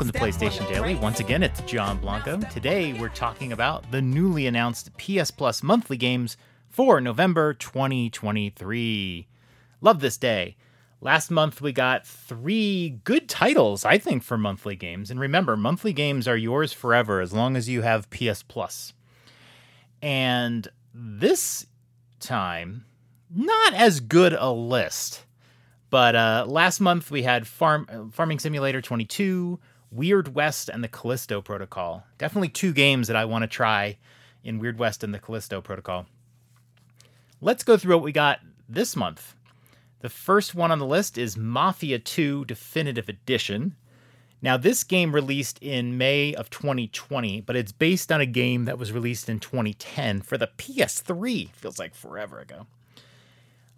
Welcome to PlayStation Daily. Once again, it's John Blanco. Today, we're talking about the newly announced PS Plus monthly games for November 2023. Love this day. Last month, we got three good titles, I think, for monthly games. And remember, monthly games are yours forever as long as you have PS Plus. And this time, not as good a list. But uh, last month we had Farm Farming Simulator 22, Weird West, and the Callisto Protocol. Definitely two games that I want to try in Weird West and the Callisto Protocol. Let's go through what we got this month. The first one on the list is Mafia 2 Definitive Edition. Now, this game released in May of 2020, but it's based on a game that was released in 2010 for the PS3. Feels like forever ago.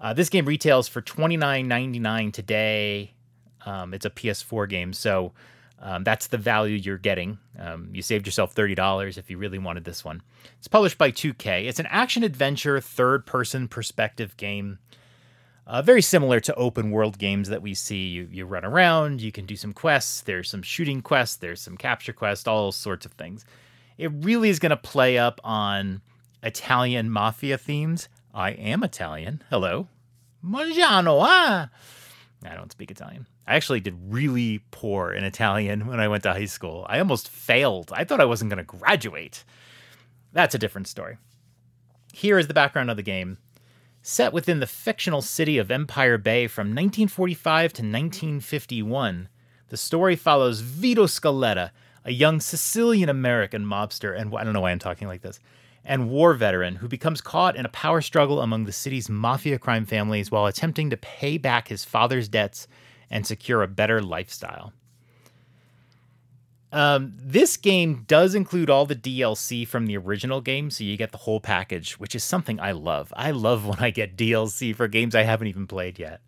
Uh, this game retails for $29.99 today. Um, it's a PS4 game, so um, that's the value you're getting. Um, you saved yourself $30 if you really wanted this one. It's published by 2K. It's an action adventure, third person perspective game. Uh, very similar to open world games that we see. You, you run around, you can do some quests, there's some shooting quests, there's some capture quests, all sorts of things. It really is going to play up on Italian mafia themes. I am Italian. Hello. Mangiano, ah. I don't speak Italian. I actually did really poor in Italian when I went to high school. I almost failed. I thought I wasn't going to graduate. That's a different story. Here is the background of the game. Set within the fictional city of Empire Bay from 1945 to 1951, the story follows Vito Scaletta, a young Sicilian American mobster, and I don't know why I'm talking like this, and war veteran who becomes caught in a power struggle among the city's mafia crime families while attempting to pay back his father's debts and secure a better lifestyle. Um, this game does include all the DLC from the original game, so you get the whole package, which is something I love. I love when I get DLC for games I haven't even played yet.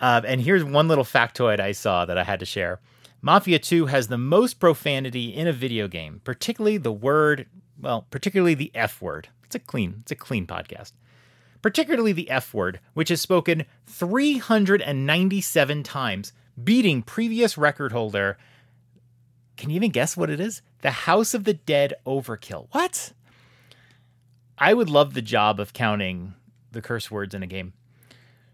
Uh, and here's one little factoid I saw that I had to share. Mafia 2 has the most profanity in a video game, particularly the word well, particularly the F word. It's a clean, it's a clean podcast. Particularly the F word, which is spoken 397 times, beating previous record holder. Can you even guess what it is? The House of the Dead Overkill. What? I would love the job of counting the curse words in a game.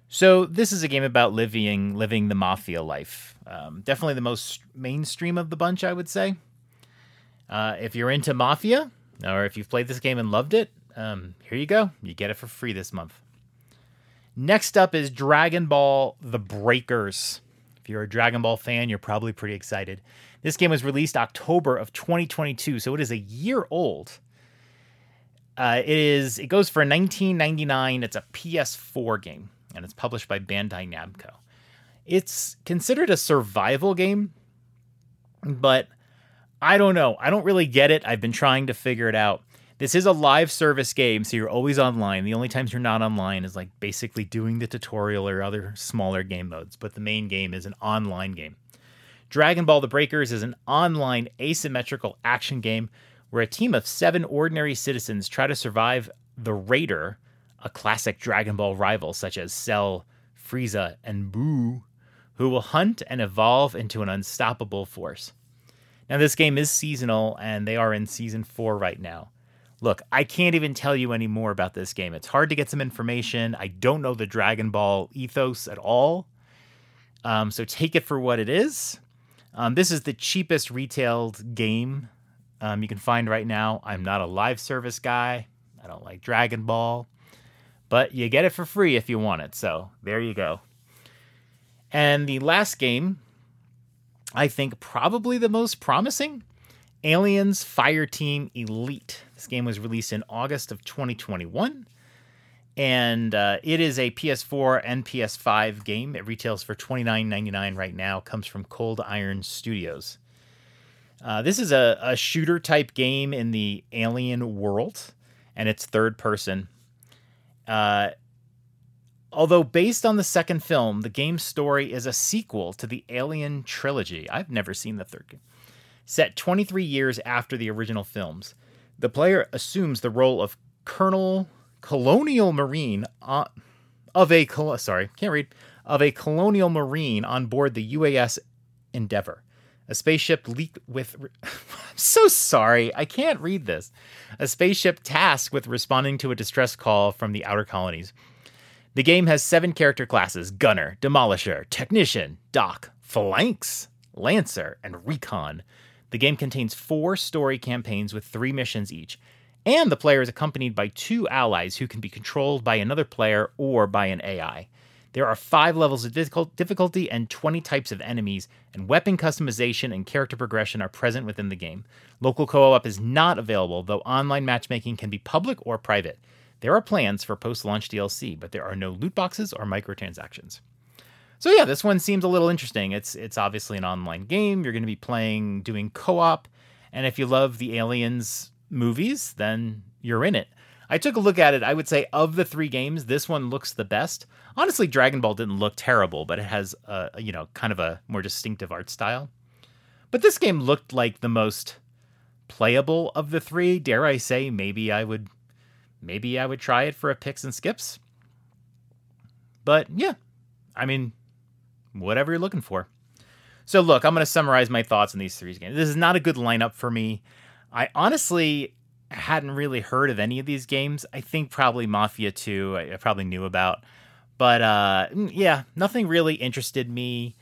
So this is a game about living living the mafia life. Um, definitely the most mainstream of the bunch, I would say. Uh, if you're into mafia, or if you've played this game and loved it, um, here you go. You get it for free this month. Next up is Dragon Ball The Breakers. If you're a Dragon Ball fan, you're probably pretty excited. This game was released October of 2022, so it is a year old. Uh, it is it goes for 19.99. It's a PS4 game, and it's published by Bandai Namco. It's considered a survival game, but I don't know. I don't really get it. I've been trying to figure it out. This is a live service game, so you're always online. The only times you're not online is like basically doing the tutorial or other smaller game modes, but the main game is an online game. Dragon Ball The Breakers is an online asymmetrical action game where a team of seven ordinary citizens try to survive the Raider, a classic Dragon Ball rival such as Cell, Frieza, and Buu, who will hunt and evolve into an unstoppable force. Now, this game is seasonal, and they are in season four right now. Look, I can't even tell you any more about this game. It's hard to get some information. I don't know the Dragon Ball ethos at all. Um, so take it for what it is. Um, this is the cheapest retailed game um, you can find right now. I'm not a live service guy. I don't like Dragon Ball, but you get it for free if you want it. So there you go. And the last game I think probably the most promising Aliens Fireteam Elite. This game was released in August of 2021. And uh, it is a PS4 and PS5 game. It retails for $29.99 right now. Comes from Cold Iron Studios. Uh, this is a, a shooter type game in the alien world, and it's third person. Uh, Although based on the second film, the game's story is a sequel to the Alien trilogy. I've never seen the third game. Set 23 years after the original films, the player assumes the role of Colonel Colonial Marine of a sorry, can't read of a Colonial Marine on board the UAS Endeavour, A spaceship leaked with. I'm so sorry. I can't read this. A spaceship tasked with responding to a distress call from the outer colonies. The game has seven character classes Gunner, Demolisher, Technician, Doc, Phalanx, Lancer, and Recon. The game contains four story campaigns with three missions each, and the player is accompanied by two allies who can be controlled by another player or by an AI. There are five levels of difficulty and 20 types of enemies, and weapon customization and character progression are present within the game. Local co op is not available, though online matchmaking can be public or private. There are plans for post launch DLC, but there are no loot boxes or microtransactions. So yeah, this one seems a little interesting. It's it's obviously an online game. You're going to be playing doing co-op, and if you love the Aliens movies, then you're in it. I took a look at it. I would say of the three games, this one looks the best. Honestly, Dragon Ball didn't look terrible, but it has a you know kind of a more distinctive art style. But this game looked like the most playable of the three. Dare I say, maybe I would, maybe I would try it for a picks and skips. But yeah, I mean, whatever you're looking for. So look, I'm going to summarize my thoughts on these three games. This is not a good lineup for me. I honestly hadn't really heard of any of these games. I think probably Mafia 2, I, probably knew about. But uh, yeah, nothing really interested me.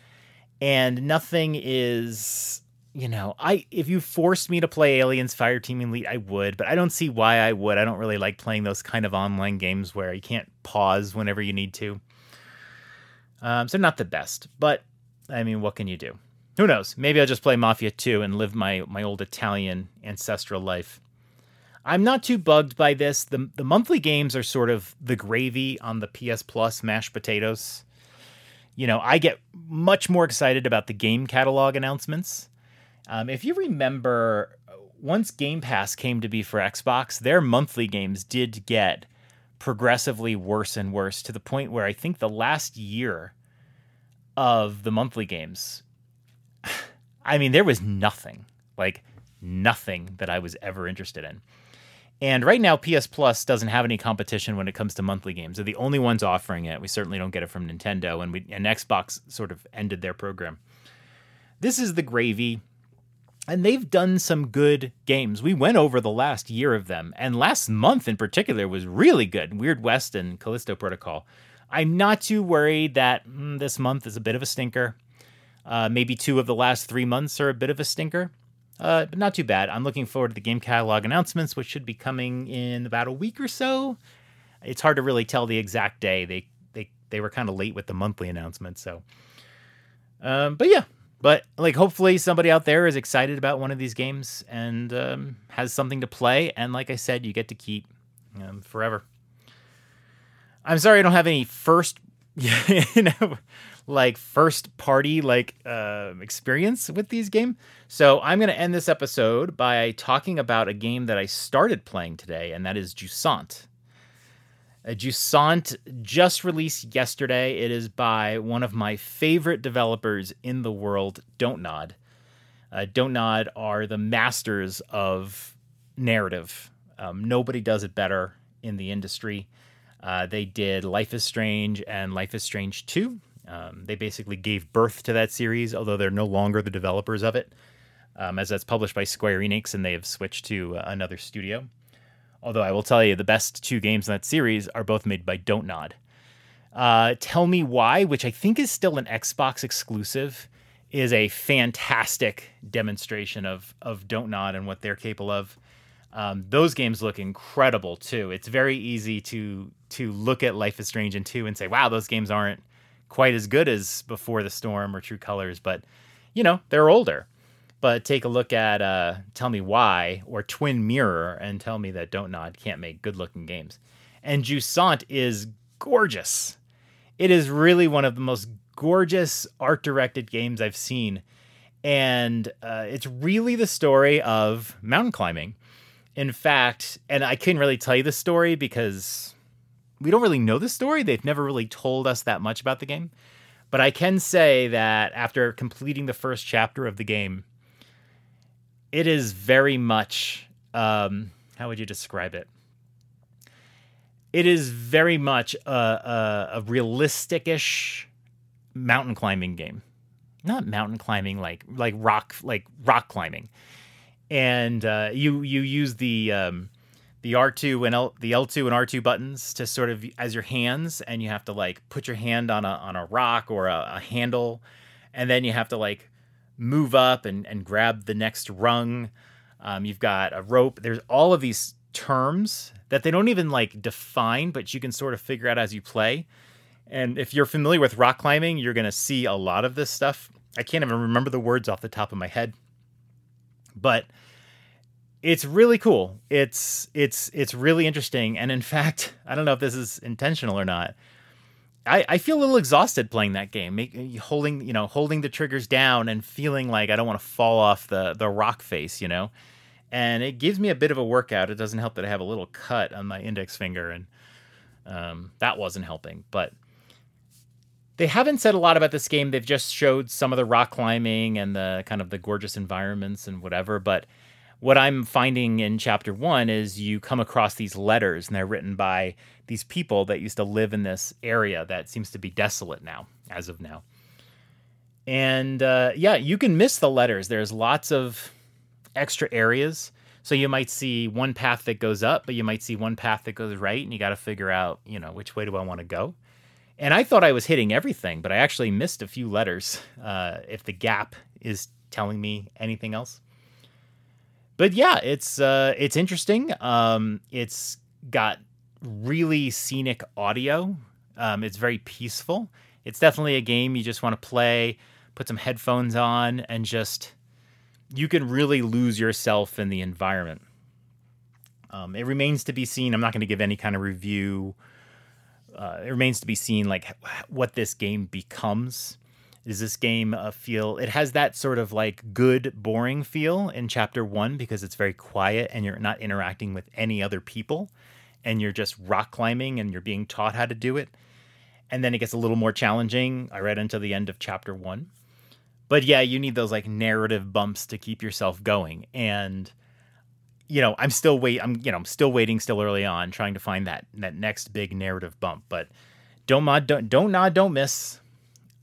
And nothing is, you know, I if you forced me to play Aliens Fireteam Elite, I would, but I don't see why I would. I don't really like playing those kind of online games where you can't pause whenever you need to. Um, so not the best, but I mean, what can you do? Who knows? Maybe I'll just play Mafia 2 and live my my old Italian ancestral life. I'm not too bugged by this. The the monthly games are sort of the gravy on the PS Plus mashed potatoes. You know, I get much more excited about the game catalog announcements. Um, if you remember, once Game Pass came to be for Xbox, their monthly games did get progressively worse and worse to the point where I think the last year of the monthly games, I mean, there was nothing like nothing that I was ever interested in. And right now, PS Plus doesn't have any competition when it comes to monthly games. They're the only ones offering it. We certainly don't get it from Nintendo, and we and Xbox sort of ended their program. This is the gravy, and they've done some good games. We went over the last year of them, and last month in particular was really good. Weird West and Callisto Protocol. I'm not too worried that mm, this month is a bit of a stinker. Uh, maybe two of the last three months are a bit of a stinker. Uh, but not too bad. I'm looking forward to the game catalog announcements, which should be coming in about a week or so. It's hard to really tell the exact day. They they they were kind of late with the monthly announcements, so. Um, but yeah, but like hopefully somebody out there is excited about one of these games and um, has something to play. And like I said, you get to keep um, forever. I'm sorry I don't have any first, you know, like first party like uh, experience with these game So I'm going to end this episode by talking about a game that I started playing today, and that is Jusant. Uh, Jusant just released yesterday. It is by one of my favorite developers in the world, Don't Nod. Uh, Don't Nod are the masters of narrative. Um, nobody does it better in the industry. Uh, they did Life is Strange and Life is Strange 2. Um, they basically gave birth to that series, although they're no longer the developers of it, um, as that's published by Square Enix and they have switched to uh, another studio. Although I will tell you, the best two games in that series are both made by Don't Nod. Uh, tell Me Why, which I think is still an Xbox exclusive, is a fantastic demonstration of of Don't Nod and what they're capable of. Um, those games look incredible too. It's very easy to to look at Life is Strange and 2 and say, wow, those games aren't quite as good as Before the Storm or True Colors, but you know, they're older. But take a look at uh, Tell Me Why or Twin Mirror and tell me that Don't Nod can't make good looking games. And Jusant is gorgeous. It is really one of the most gorgeous art directed games I've seen. And uh, it's really the story of mountain climbing. In fact, and I couldn't really tell you the story because we don't really know the story. They've never really told us that much about the game. But I can say that after completing the first chapter of the game, it is very much um, how would you describe it? It is very much a, a, a realistic-ish mountain climbing game. not mountain climbing, like like rock like rock climbing, and uh, you you use the um, the R2 and L, the L2 and R2 buttons to sort of as your hands, and you have to like put your hand on a on a rock or a, a handle, and then you have to like move up and and grab the next rung. Um, you've got a rope. There's all of these terms that they don't even like define, but you can sort of figure out as you play. And if you're familiar with rock climbing, you're going to see a lot of this stuff. I can't even remember the words off the top of my head, but it's really cool. It's it's it's really interesting, and in fact, I don't know if this is intentional or not. I, I feel a little exhausted playing that game, make, holding you know holding the triggers down and feeling like I don't want to fall off the the rock face, you know. And it gives me a bit of a workout. It doesn't help that I have a little cut on my index finger, and um, that wasn't helping. But they haven't said a lot about this game. They've just showed some of the rock climbing and the kind of the gorgeous environments and whatever. But what I'm finding in chapter one is you come across these letters, and they're written by these people that used to live in this area that seems to be desolate now, as of now. And uh, yeah, you can miss the letters. There's lots of extra areas. So you might see one path that goes up, but you might see one path that goes right, and you got to figure out, you know, which way do I want to go. And I thought I was hitting everything, but I actually missed a few letters. Uh, if the gap is telling me anything else but yeah, it's uh, it's interesting. Um, it's got really scenic audio. Um, it's very peaceful. It's definitely a game you just want to play, put some headphones on, and just you can really lose yourself in the environment. Um, it remains to be seen. I'm not going to give any kind of review. Uh, it remains to be seen, like what this game becomes is this game a feel it has that sort of like good boring feel in chapter one because it's very quiet and you're not interacting with any other people and you're just rock climbing and you're being taught how to do it. And then it gets a little more challenging i read until the end of chapter one. But yeah you need those like narrative bumps to keep yourself going. And you know i'm still wait i'm you know i'm still waiting still early on trying to find that that next big narrative bump. But don't mod don't don't nod don't miss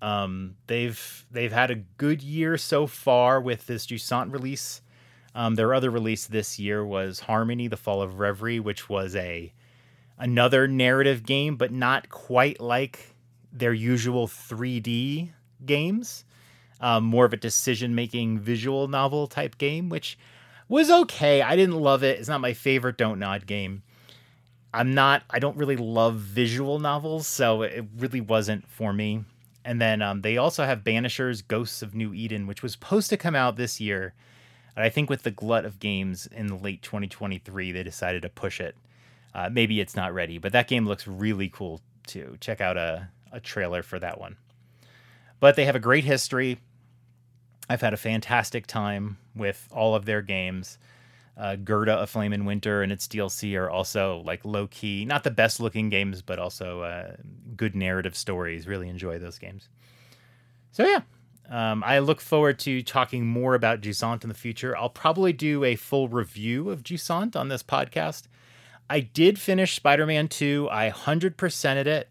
um, they've they've had a good year so far with this Jusant release. Um, their other release this year was Harmony: The Fall of Reverie, which was a another narrative game, but not quite like their usual 3D games. Um, more of a decision-making visual novel type game, which was okay. I didn't love it. It's not my favorite Don't Nod game. I'm not. I don't really love visual novels, so it really wasn't for me. And then um, they also have Banishers Ghosts of New Eden, which was supposed to come out this year. I think with the glut of games in late 2023, they decided to push it. Uh, maybe it's not ready, but that game looks really cool too. Check out a, a trailer for that one. But they have a great history. I've had a fantastic time with all of their games uh, Gerda, A Flame in Winter, and its DLC are also like low key, not the best looking games, but also uh, good narrative stories. Really enjoy those games. So yeah, um, I look forward to talking more about Jusant in the future. I'll probably do a full review of Jusant on this podcast. I did finish Spider Man 2. I 100%ed it.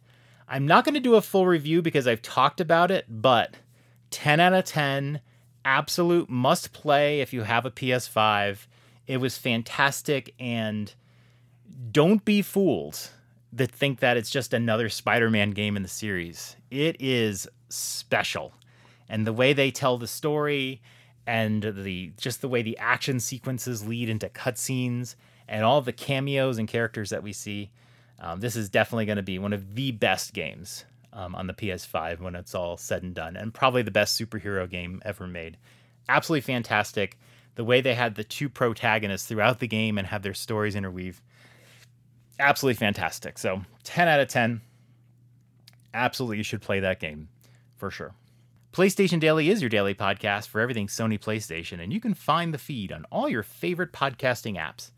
I'm not going to do a full review because I've talked about it, but 10 out of 10, absolute must play if you have a PS5. It was fantastic, and don't be fooled that think that it's just another Spider-Man game in the series. It is special, and the way they tell the story, and the just the way the action sequences lead into cutscenes, and all the cameos and characters that we see. Um, this is definitely going to be one of the best games um, on the PS5 when it's all said and done, and probably the best superhero game ever made. Absolutely fantastic the way they had the two protagonists throughout the game and have their stories interweave absolutely fantastic. So 10 out of 10. Absolutely, you should play that game for sure. PlayStation Daily is your daily podcast for everything Sony PlayStation, and you can find the feed on all your favorite podcasting apps.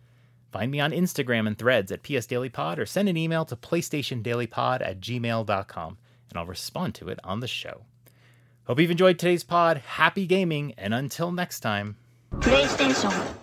Find me on Instagram and threads at psdailypod or send an email to playstationdailypod at gmail.com, and I'll respond to it on the show. Hope you've enjoyed today's pod. Happy gaming, and until next time. PlayStation.